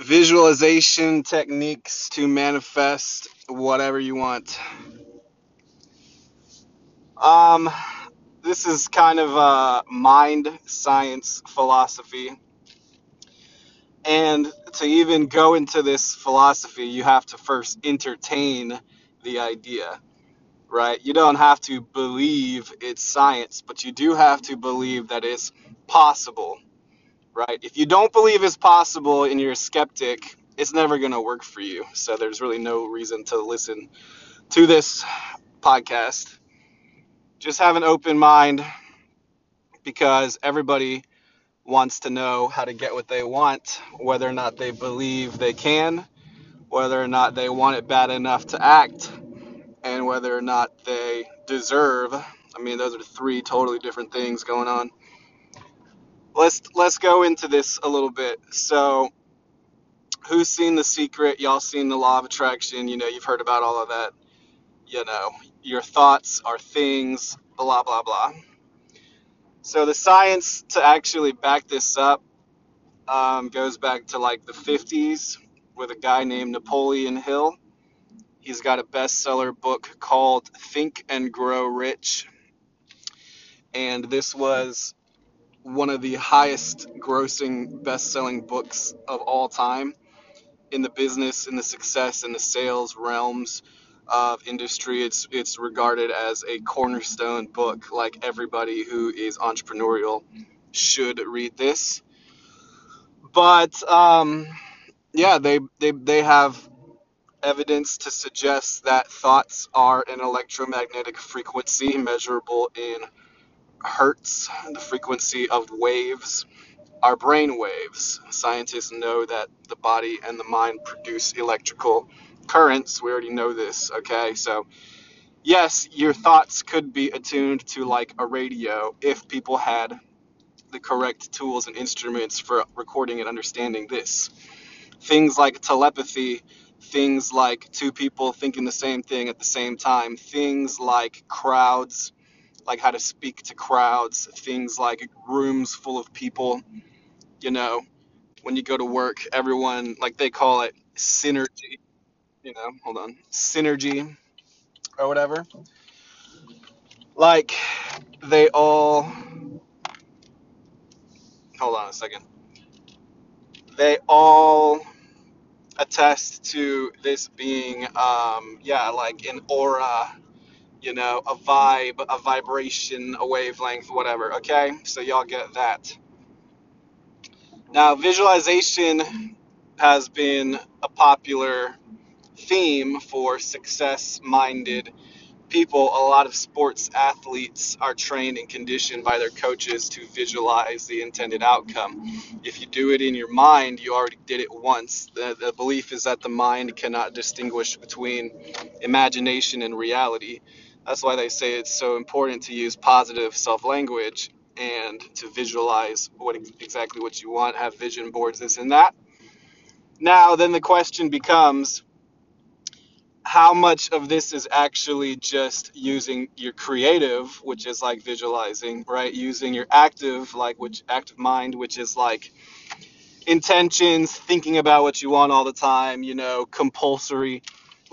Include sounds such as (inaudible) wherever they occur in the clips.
visualization techniques to manifest whatever you want. Um, this is kind of a mind science philosophy. And to even go into this philosophy, you have to first entertain the idea, right? You don't have to believe it's science, but you do have to believe that it's possible, right? If you don't believe it's possible and you're a skeptic, it's never going to work for you. So there's really no reason to listen to this podcast. Just have an open mind because everybody wants to know how to get what they want, whether or not they believe they can, whether or not they want it bad enough to act, and whether or not they deserve. I mean, those are three totally different things going on. Let's let's go into this a little bit. So, who's seen The Secret? Y'all seen The Law of Attraction? You know, you've heard about all of that. You know, your thoughts are things, blah blah blah. So the science to actually back this up um, goes back to like the 50s with a guy named Napoleon Hill. He's got a bestseller book called Think and Grow Rich. And this was one of the highest grossing best selling books of all time in the business, in the success, in the sales realms of industry. It's it's regarded as a cornerstone book. Like everybody who is entrepreneurial should read this. But um, yeah, they they they have evidence to suggest that thoughts are an electromagnetic frequency measurable in hertz, the frequency of waves are brain waves. Scientists know that the body and the mind produce electrical currents. We already know this, okay? So, yes, your thoughts could be attuned to like a radio if people had the correct tools and instruments for recording and understanding this. Things like telepathy, things like two people thinking the same thing at the same time, things like crowds, like how to speak to crowds, things like rooms full of people, you know, when you go to work, everyone, like they call it synergy you know, hold on, synergy or whatever. Like they all hold on a second. They all attest to this being um yeah, like an aura, you know, a vibe, a vibration, a wavelength, whatever, okay? So y'all get that. Now, visualization has been a popular theme for success minded people. A lot of sports athletes are trained and conditioned by their coaches to visualize the intended outcome. If you do it in your mind, you already did it once. The, the belief is that the mind cannot distinguish between imagination and reality. That's why they say it's so important to use positive self language and to visualize what exactly what you want, have vision boards, this and that. Now, then the question becomes how much of this is actually just using your creative, which is like visualizing, right? Using your active, like which active mind, which is like intentions, thinking about what you want all the time, you know, compulsory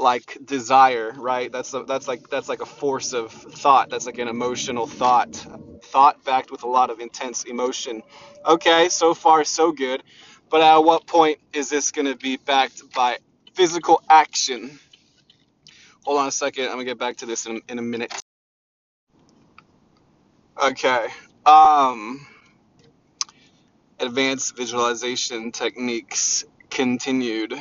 like desire, right? That's a, that's like that's like a force of thought. That's like an emotional thought, thought backed with a lot of intense emotion. Okay, so far so good, but at what point is this going to be backed by physical action? Hold on a second. I'm gonna get back to this in, in a minute. Okay. Um, advanced visualization techniques continued.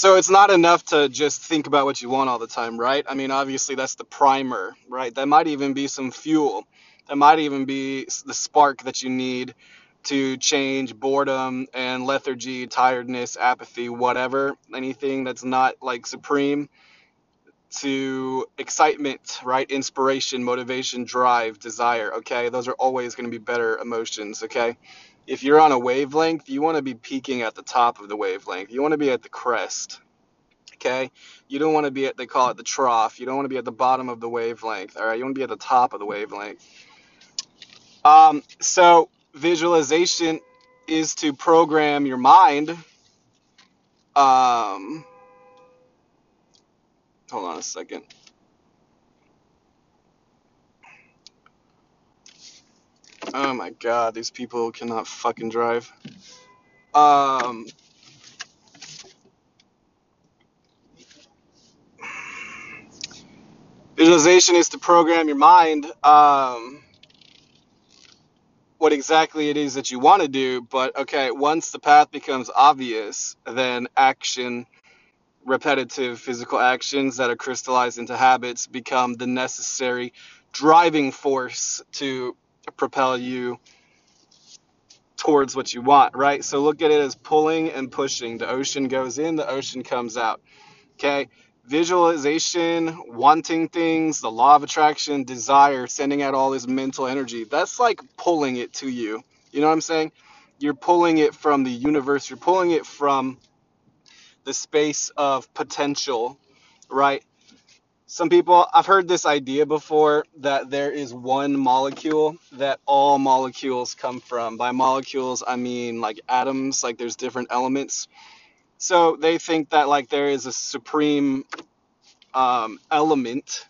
So it's not enough to just think about what you want all the time, right? I mean, obviously that's the primer, right? That might even be some fuel. That might even be the spark that you need to change boredom and lethargy, tiredness, apathy, whatever, anything that's not like supreme to excitement, right? Inspiration, motivation, drive, desire, okay? Those are always going to be better emotions, okay? If you're on a wavelength, you want to be peaking at the top of the wavelength. You want to be at the crest, okay? You don't want to be at, they call it the trough. You don't want to be at the bottom of the wavelength, all right? You want to be at the top of the wavelength. Um, so visualization is to program your mind. Um, hold on a second. Oh my god, these people cannot fucking drive. Um, visualization is to program your mind um, what exactly it is that you want to do. But okay, once the path becomes obvious, then action, repetitive physical actions that are crystallized into habits become the necessary driving force to propel you towards what you want, right? So look at it as pulling and pushing. The ocean goes in, the ocean comes out. Okay? Visualization, wanting things, the law of attraction, desire, sending out all this mental energy. That's like pulling it to you. You know what I'm saying? You're pulling it from the universe, you're pulling it from the space of potential, right? Some people, I've heard this idea before that there is one molecule that all molecules come from. By molecules, I mean like atoms, like there's different elements. So they think that like there is a supreme um, element,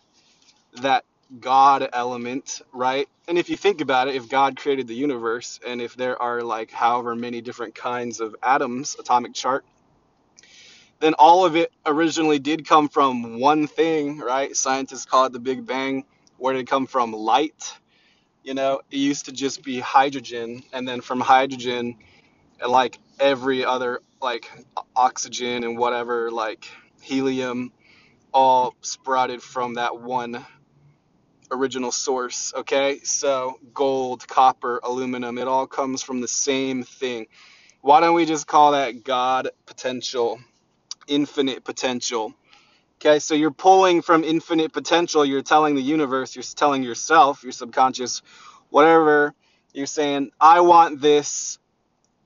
that God element, right? And if you think about it, if God created the universe and if there are like however many different kinds of atoms, atomic chart, then all of it originally did come from one thing, right? Scientists call it the Big Bang. Where did it come from? Light. You know, it used to just be hydrogen, and then from hydrogen, like every other, like oxygen and whatever, like helium, all sprouted from that one original source. Okay, so gold, copper, aluminum, it all comes from the same thing. Why don't we just call that God potential? Infinite potential. Okay, so you're pulling from infinite potential. You're telling the universe, you're telling yourself, your subconscious, whatever, you're saying, I want this,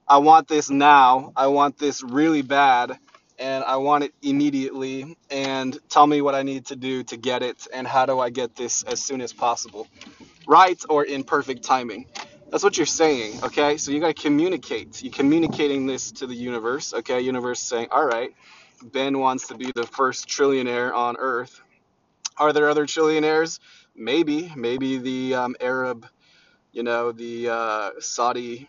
I want this now, I want this really bad, and I want it immediately, and tell me what I need to do to get it, and how do I get this as soon as possible. Right or in perfect timing. That's what you're saying, okay? So you got to communicate. You're communicating this to the universe, okay? Universe saying, all right, Ben wants to be the first trillionaire on Earth. Are there other trillionaires? Maybe. Maybe the um, Arab, you know, the uh, Saudi,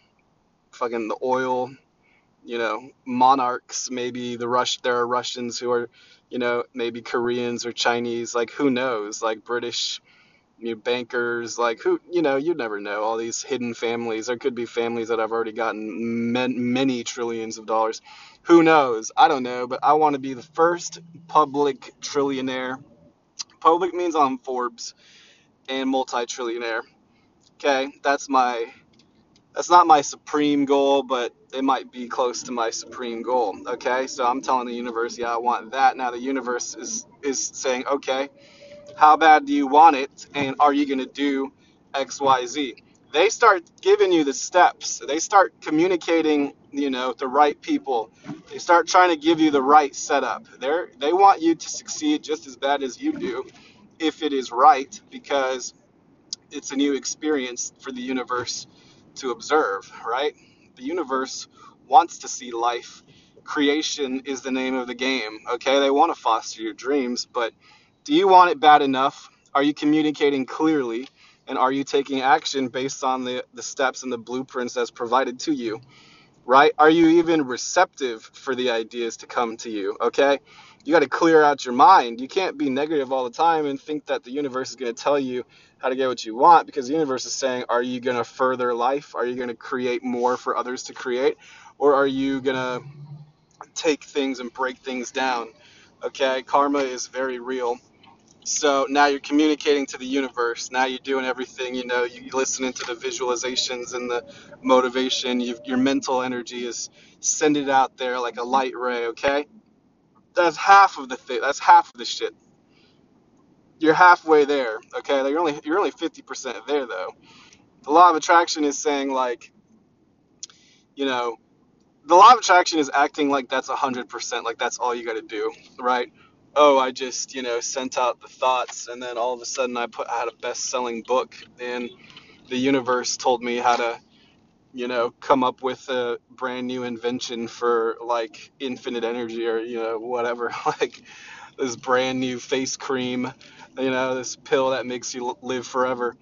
fucking the oil, you know, monarchs. Maybe the Rush. There are Russians who are, you know, maybe Koreans or Chinese. Like who knows? Like British you bankers, like who, you know, you never know. All these hidden families. There could be families that have already gotten men, many trillions of dollars. Who knows? I don't know, but I want to be the first public trillionaire. Public means on Forbes and multi-trillionaire. Okay, that's my. That's not my supreme goal, but it might be close to my supreme goal. Okay, so I'm telling the universe, yeah, I want that. Now the universe is is saying, okay, how bad do you want it? And are you going to do X, Y, Z? They start giving you the steps. They start communicating, you know, the right people. They start trying to give you the right setup. They're, they want you to succeed just as bad as you do if it is right because it's a new experience for the universe to observe, right? The universe wants to see life. Creation is the name of the game, okay? They want to foster your dreams, but do you want it bad enough? Are you communicating clearly? And are you taking action based on the, the steps and the blueprints that's provided to you? Right? Are you even receptive for the ideas to come to you? Okay? You got to clear out your mind. You can't be negative all the time and think that the universe is going to tell you how to get what you want because the universe is saying, are you going to further life? Are you going to create more for others to create? Or are you going to take things and break things down? Okay? Karma is very real so now you're communicating to the universe. Now you're doing everything. You know, you, are listening to the visualizations and the motivation. You've, your mental energy is send it out there like a light ray. Okay, that's half of the thing. That's half of the shit. You're halfway there. Okay, you're only you're only fifty percent there though. The law of attraction is saying like, you know, the law of attraction is acting like that's hundred percent. Like that's all you got to do, right? Oh, I just, you know, sent out the thoughts and then all of a sudden I put I had a best-selling book and the universe told me how to you know, come up with a brand new invention for like infinite energy or, you know, whatever, (laughs) like this brand new face cream, you know, this pill that makes you live forever,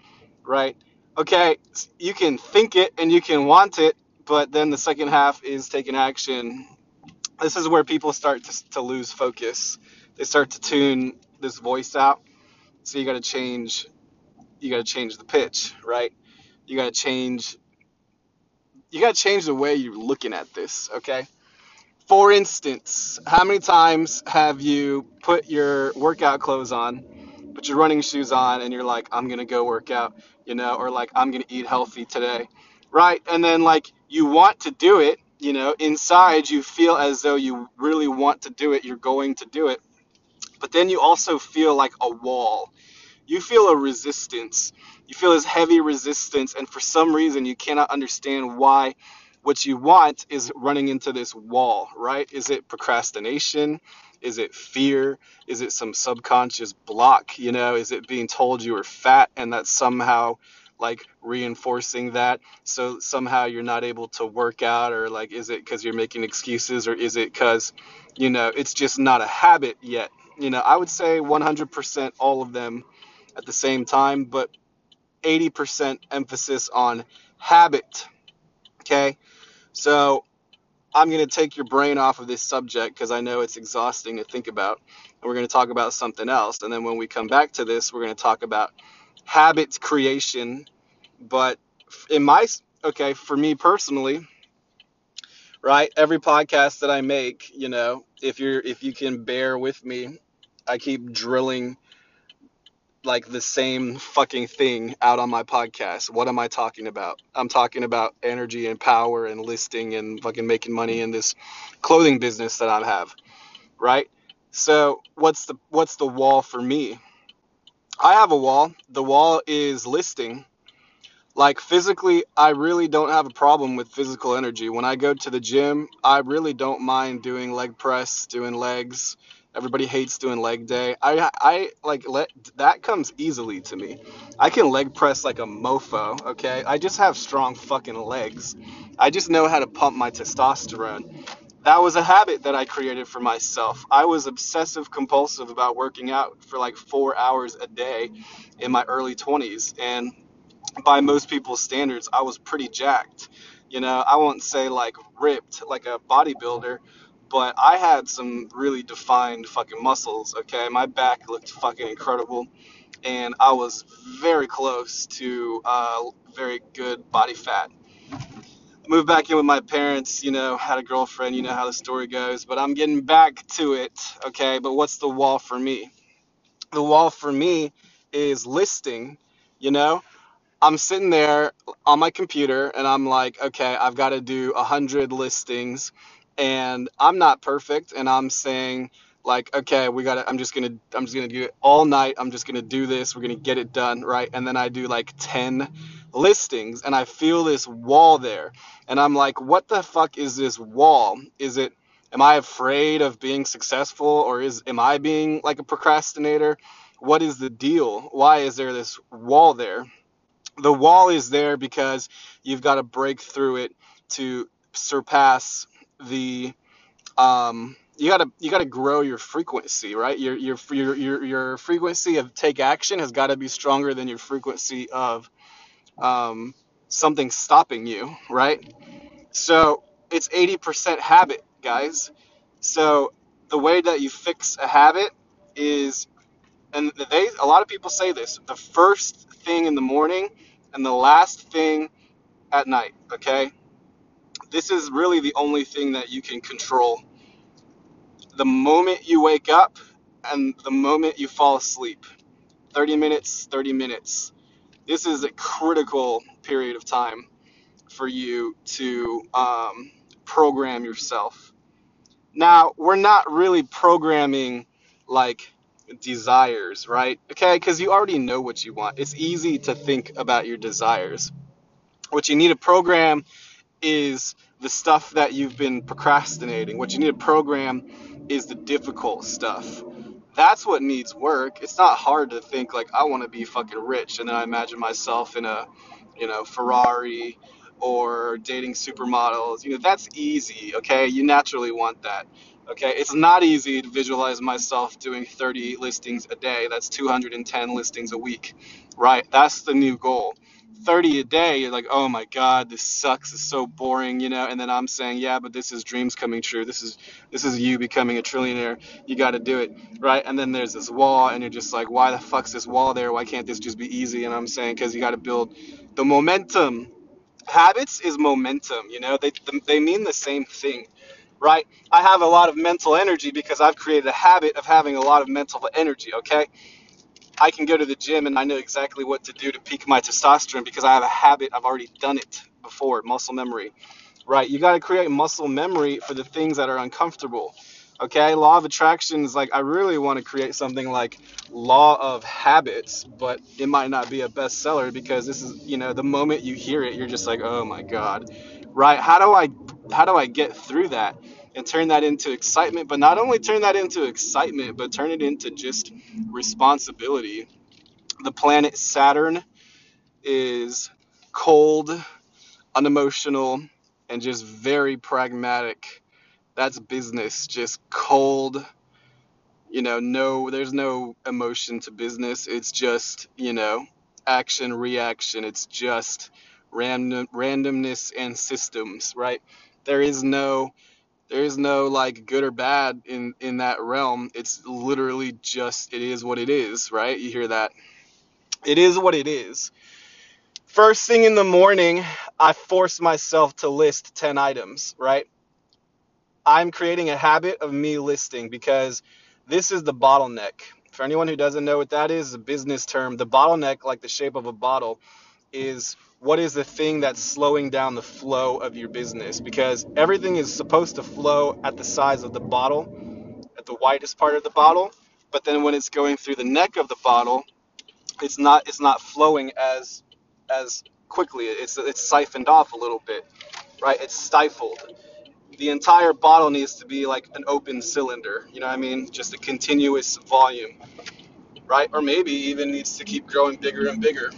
right? Okay, you can think it and you can want it, but then the second half is taking action. This is where people start to, to lose focus. They start to tune this voice out. So you got to change. You got to change the pitch, right? You got to change. You got to change the way you're looking at this. Okay for instance, how many times have you put your workout clothes on, put your running shoes on, and you're like, I'm gonna go work out, you know, or like, I'm gonna eat healthy today, right? And then, like, you want to do it, you know, inside you feel as though you really want to do it, you're going to do it, but then you also feel like a wall. You feel a resistance. You feel this heavy resistance, and for some reason, you cannot understand why what you want is running into this wall, right? Is it procrastination? Is it fear? Is it some subconscious block? You know, is it being told you are fat and that somehow like reinforcing that? So somehow you're not able to work out, or like, is it because you're making excuses, or is it because, you know, it's just not a habit yet? You know, I would say 100% all of them at the same time, but 80% emphasis on habit. Okay so I'm going to take your brain off of this subject because I know it's exhausting to think about. And we're going to talk about something else. And then when we come back to this, we're going to talk about habit creation. But in my, okay, for me personally, right, every podcast that I make, you know, if you're, if you can bear with me, I keep drilling like the same fucking thing out on my podcast. What am I talking about? I'm talking about energy and power and listing and fucking making money in this clothing business that I have, right? So what's the what's the wall for me? I have a wall. The wall is listing. Like physically, I really don't have a problem with physical energy. When I go to the gym, I really don't mind doing leg press, doing legs, Everybody hates doing leg day. I I like let that comes easily to me. I can leg press like a mofo, okay? I just have strong fucking legs. I just know how to pump my testosterone. That was a habit that I created for myself. I was obsessive compulsive about working out for like 4 hours a day in my early 20s and by most people's standards, I was pretty jacked. You know, I won't say like ripped like a bodybuilder, but I had some really defined fucking muscles, okay? My back looked fucking incredible, and I was very close to uh, very good body fat. Moved back in with my parents, you know, had a girlfriend, you know how the story goes, but I'm getting back to it, okay? But what's the wall for me? The wall for me is listing, you know? I'm sitting there on my computer and I'm like, okay, I've got to do a hundred listings and I'm not perfect and I'm saying like okay we got to I'm just to I'm just to do it all night. I'm just to do this. We're to get it done right? And then I do like 10 listings and I feel this wall there and I'm like what the fuck is this wall? Is it am I afraid of being successful or is am I being like a procrastinator? What is the deal? Why is there this wall there the wall is there because you've got to break through it to surpass the um, you gotta you gotta grow your frequency, right? Your your your your, your frequency of take action has got to be stronger than your frequency of um, something stopping you, right? So it's 80% habit, guys. So the way that you fix a habit is, and they a lot of people say this: the first thing in the morning and the last thing at night. Okay, this is really the only thing that you can control. The moment you wake up and the moment you fall asleep. 30 minutes, 30 minutes. This is a critical period of time for you to um, program yourself. Now, we're not really programming like desires, right? Okay, because you already know what you want. It's easy to think about your desires. What you need to program is the stuff that you've been procrastinating. What you need to program is the difficult stuff. That's what needs work. It's not hard to think like I want to be fucking rich and then I imagine myself in a, you know, Ferrari or dating supermodels. You know, that's easy, okay? You naturally want that. Okay, it's not easy to visualize myself doing 30 listings a day. That's 210 listings a week, right? That's the new goal. 30 a day, you're like, oh my God, this sucks. It's so boring, you know. And then I'm saying, yeah, but this is dreams coming true. This is this is you becoming a trillionaire. You got to do it, right? And then there's this wall, and you're just like, why the fuck's this wall there? Why can't this just be easy? And I'm saying, because you got to build the momentum. Habits is momentum, you know. They they mean the same thing, right? I have a lot of mental energy because I've created a habit of having a lot of mental energy. Okay I can go to the gym and I know exactly what to do to peak my testosterone because I have a habit. I've already done it before, muscle memory, right? You got to create muscle memory for the things that are uncomfortable. Okay, law of attraction is like I really want to create something like law of habits, but it might not be a bestseller because this is, you know, the moment you hear it, you're just like, oh my god, right? How do I, how do I get through that? and turn that into excitement, but not only turn that into excitement, but turn it into just responsibility. The planet Saturn is cold, unemotional, and just very pragmatic. That's business, just cold. You know, no, there's no emotion to business. It's just, you know, action, reaction. It's just random randomness and systems, right? There is no there is no like good or bad in in that realm. It's literally just it is what it is right? You hear that? It is what it is. First thing in the morning i force myself to list 10 items right? I'm creating a habit of me listing because this is the bottleneck. For anyone who doesn't know what that is a business term. The bottleneck like the shape of a bottle is what is the thing that's slowing down the flow of your business? Because everything is supposed to flow at the size of the bottle at the widest part of the bottle but then when it's going through the neck of the bottle it's not it's not flowing as as quickly. It's it's siphoned off a little bit right? It's stifled. The entire bottle needs to be like an open cylinder you know what i mean? Just a continuous volume right? Or maybe even needs to keep growing bigger and bigger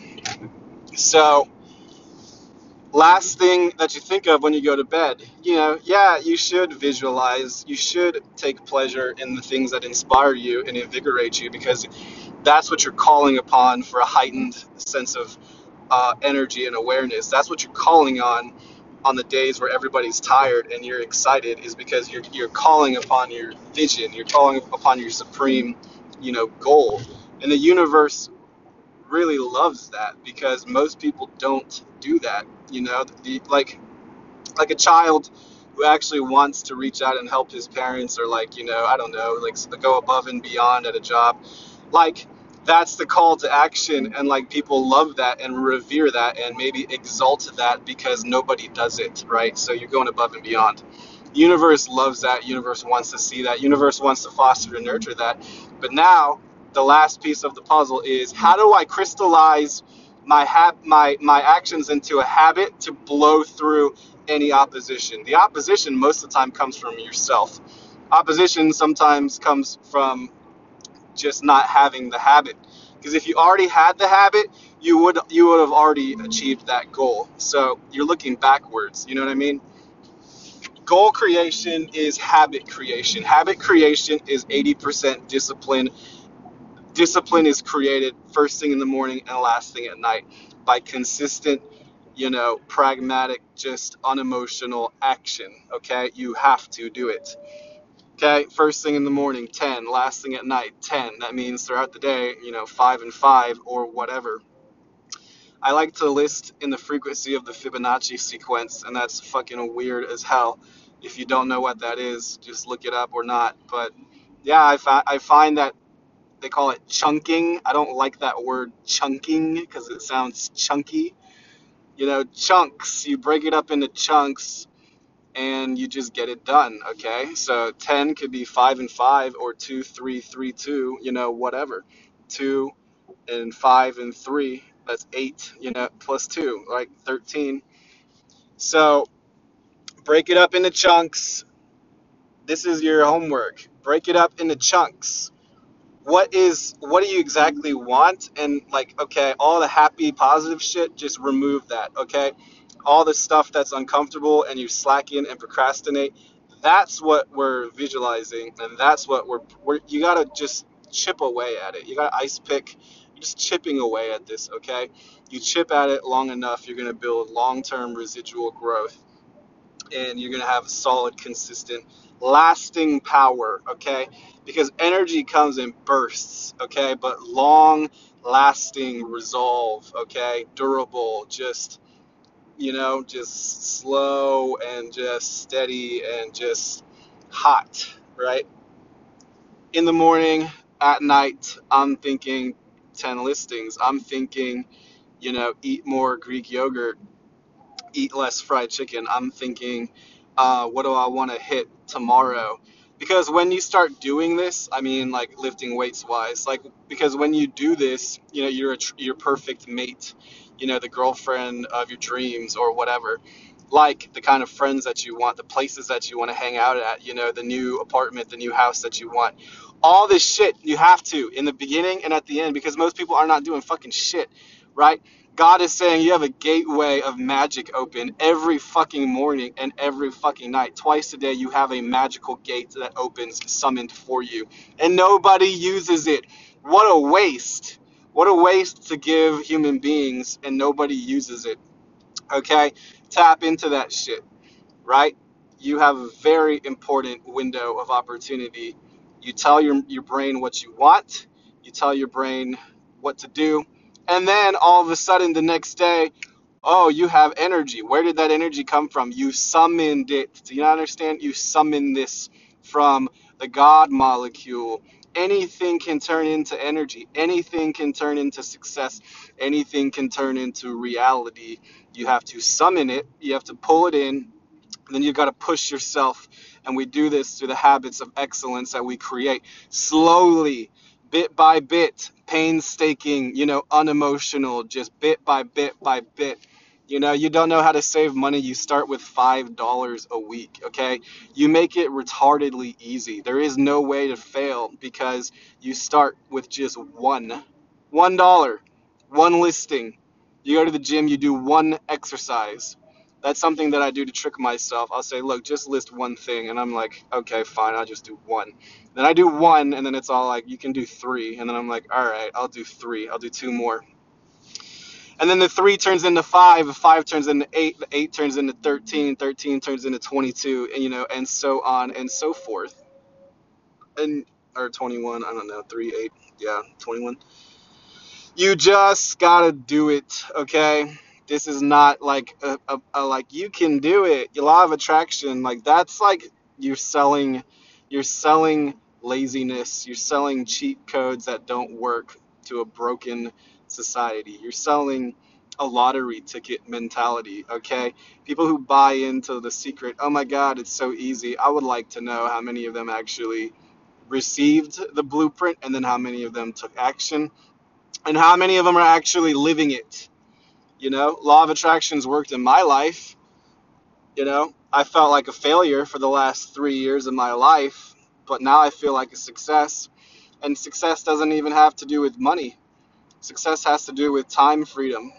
so last thing that you think of when you go to bed. You know, yeah, you should visualize, you should take pleasure in the things that inspire you and invigorate you because that's what you're calling upon for a heightened sense of uh, energy and awareness. That's what you're calling on on the days where everybody's tired and you're excited is because you're you're calling upon your vision, you're calling upon your supreme, you know, goal. And the universe really loves that because most people don't do that. You know, the, like like a child who actually wants to reach out and help his parents or like you know I don't know like go above and beyond at a job, like that's the call to action and like people love that and revere that and maybe exalt that because nobody does it right? So you're going above and beyond. Universe loves that. Universe wants to see that. Universe wants to foster and nurture that. But now the last piece of the puzzle is how do I crystallize my hab- my my actions into a habit to blow through any opposition. The opposition most of the time comes from yourself. Opposition sometimes comes from just not having the habit. Because if you already had the habit, you would you would have already achieved that goal. So you're looking backwards. You know what I mean? Goal creation is habit creation. Habit creation is 80% discipline discipline is created first thing in the morning and last thing at night by consistent you know pragmatic just unemotional action okay? You have to do it okay? First thing in the morning 10 last thing at night 10 that means throughout the day you know 5 and 5 or whatever. I like to list in the frequency of the fibonacci sequence and that's fucking weird as hell. If you don't know what that is just look it up or not. But yeah i, fi- I find that they call it chunking. I don't like that word chunking because it sounds chunky. You know, chunks, you break it up into chunks and you just get it done, okay? So 10 could be 5 and 5 or 2 3 3 2, you know, whatever. 2 and 5 and 3, that's 8, you know, plus 2, like 13. So break it up into chunks. This is your homework. Break it up into chunks what is what do you exactly want? And like okay all the happy positive shit just remove that okay? All the stuff that's uncomfortable and you slack in and procrastinate that's what we're visualizing and that's what we're, we're you gotta just chip away at it. You gotta ice pick you're just chipping away at this okay? You chip at it long enough you're gonna build long-term residual growth and you're gonna have a solid consistent lasting power okay because energy comes in bursts okay but long lasting resolve okay durable just you know, just slow and just steady and just hot, right? In the morning, at night, I'm thinking 10 listings. I'm thinking, you know, eat more Greek yogurt, eat less fried chicken. I'm thinking, uh, what do I want to hit tomorrow? Because when you start doing this, I mean, like lifting weights wise, like because when you do this, you know, you're a tr- you're perfect mate you know, the girlfriend of your dreams or whatever. Like the kind of friends that you want, the places that you want to hang out at, you know, the new apartment, the new house that you want. All this shit you have to in the beginning and at the end because most people are not doing fucking shit, right? God is saying you have a gateway of magic open every fucking morning and every fucking night. Twice a day, you have a magical gate that opens, summoned for you, and nobody uses it. What a waste! What a waste to give human beings and nobody uses it. Okay? Tap into that shit, right? You have a very important window of opportunity. You tell your, your brain what you want, you tell your brain what to do, and then all of a sudden the next day, oh, you have energy. Where did that energy come from? You summoned it. Do you understand? You summoned this from the God molecule anything can turn into energy anything can turn into success anything can turn into reality you have to summon it you have to pull it in then you've got to push yourself and we do this through the habits of excellence that we create slowly bit by bit painstaking you know unemotional just bit by bit by bit you know, you don't know how to save money. You start with $5 a week, okay? You make it retardedly easy. There is no way to fail because you start with just one. $1, one listing. You go to the gym, you do one exercise. That's something that I do to trick myself. I'll say, look, just list one thing. And I'm like, okay, fine, I'll just do one. Then I do one, and then it's all like, you can do three. And then I'm like, all right, I'll do three. I'll do two more and then the three turns into five, the five turns into eight, the eight turns into 13, 13 turns into 22, and you know, and so on and so forth. And, or 21, I don't know, three, eight, yeah, 21. You just gotta do it, okay? This is not like a, a, a like you can do it. Law of attraction, like that's like you're selling, you're selling laziness. You're selling cheat codes that don't work to a broken society. You're selling a lottery ticket mentality, okay? People who buy into the secret, oh my God, it's so easy. I would like to know how many of them actually received the blueprint and then how many of them took action and how many of them are actually living it. You know, law of attractions worked in my life. You know, I felt like a failure for the last three years of my life, but now I feel like a success. And success doesn't even have to do with money Success has to do with time freedom.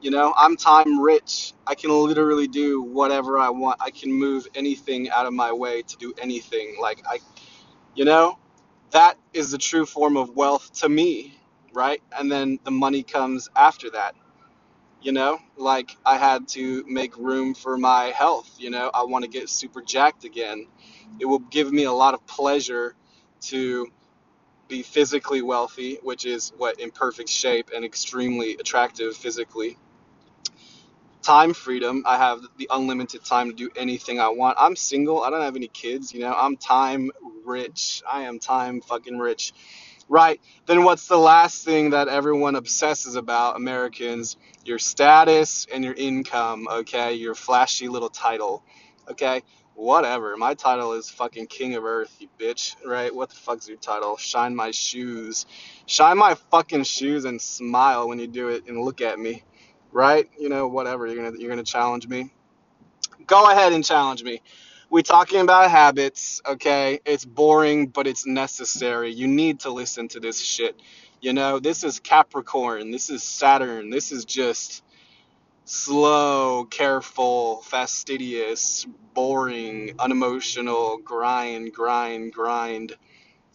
You know, I'm time rich. I can literally do whatever I want. I can move anything out of my way to do anything. Like, I, you know, that is the true form of wealth to me, right? And then the money comes after that. You know, like I had to make room for my health. You know, I want to get super jacked again. It will give me a lot of pleasure to be physically wealthy, which is what in perfect shape and extremely attractive physically. Time freedom, I have the unlimited time to do anything I want. I'm single, I don't have any kids, you know, I'm time rich. I am time fucking rich. Right. Then what's the last thing that everyone obsesses about, Americans? Your status and your income, okay? Your flashy little title, okay? whatever. My title is fucking King of Earth, you bitch, right? What the fuck's your title? Shine my shoes. Shine my fucking shoes and smile when you do it and look at me, right? You know, whatever. You're gonna you're gonna challenge me. Go ahead and challenge me. We're talking about habits, okay? It's boring, but it's necessary. You need to listen to this shit. You know, this is Capricorn. This is Saturn. This is just slow, careful, fastidious, boring, unemotional, grind, grind, grind,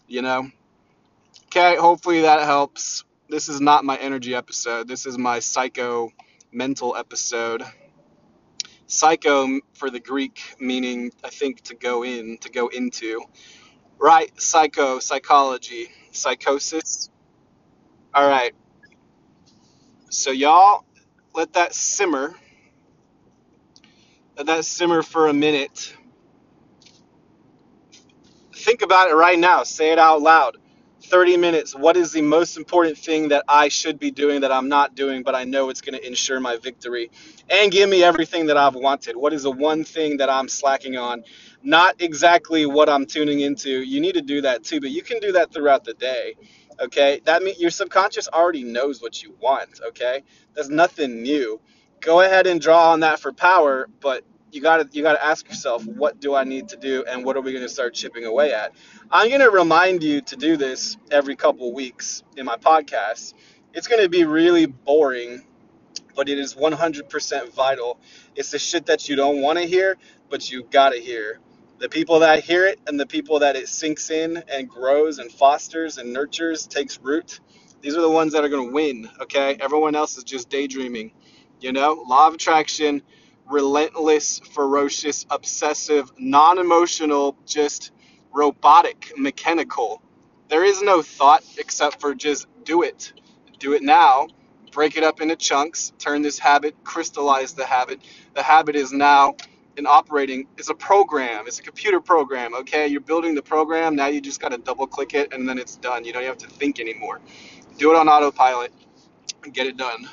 you know? Okay, hopefully that helps. This is not my energy episode. This is my psycho mental episode. Psycho for the Greek meaning I think to go in, to go into. Right, psycho, psychology, psychosis. All right. So y'all let that simmer. Let that simmer for a minute think about it right now. Say it out loud. 30 minutes. What is the most important thing that I should be doing that I'm not doing, but I know it's going to ensure my victory and give me everything that I've wanted? What is the one thing that I'm slacking on? Not exactly what I'm tuning into. You need to do that too, but you can do that throughout the day. Okay? That means your subconscious already knows what you want. Okay? That's nothing new. Go ahead and draw on that for power, but you got to you got to ask yourself what do I need to do and what are we going to start chipping away at. I'm going to remind you to do this every couple weeks in my podcast. It's going to be really boring, but it is 100% vital. It's the shit that you don't want to hear, but you got to hear. The people that hear it and the people that it sinks in and grows and fosters and nurtures, takes root, these are the ones that are going to win, okay? Everyone else is just daydreaming. You know, law of attraction, relentless, ferocious, obsessive, non emotional, just robotic, mechanical. There is no thought except for just do it. Do it now. Break it up into chunks. Turn this habit, crystallize the habit. The habit is now an operating, it's a program, it's a computer program, okay? You're building the program, now you just gotta double click it and then it's done. You don't have to think anymore. Do it on autopilot and get it done.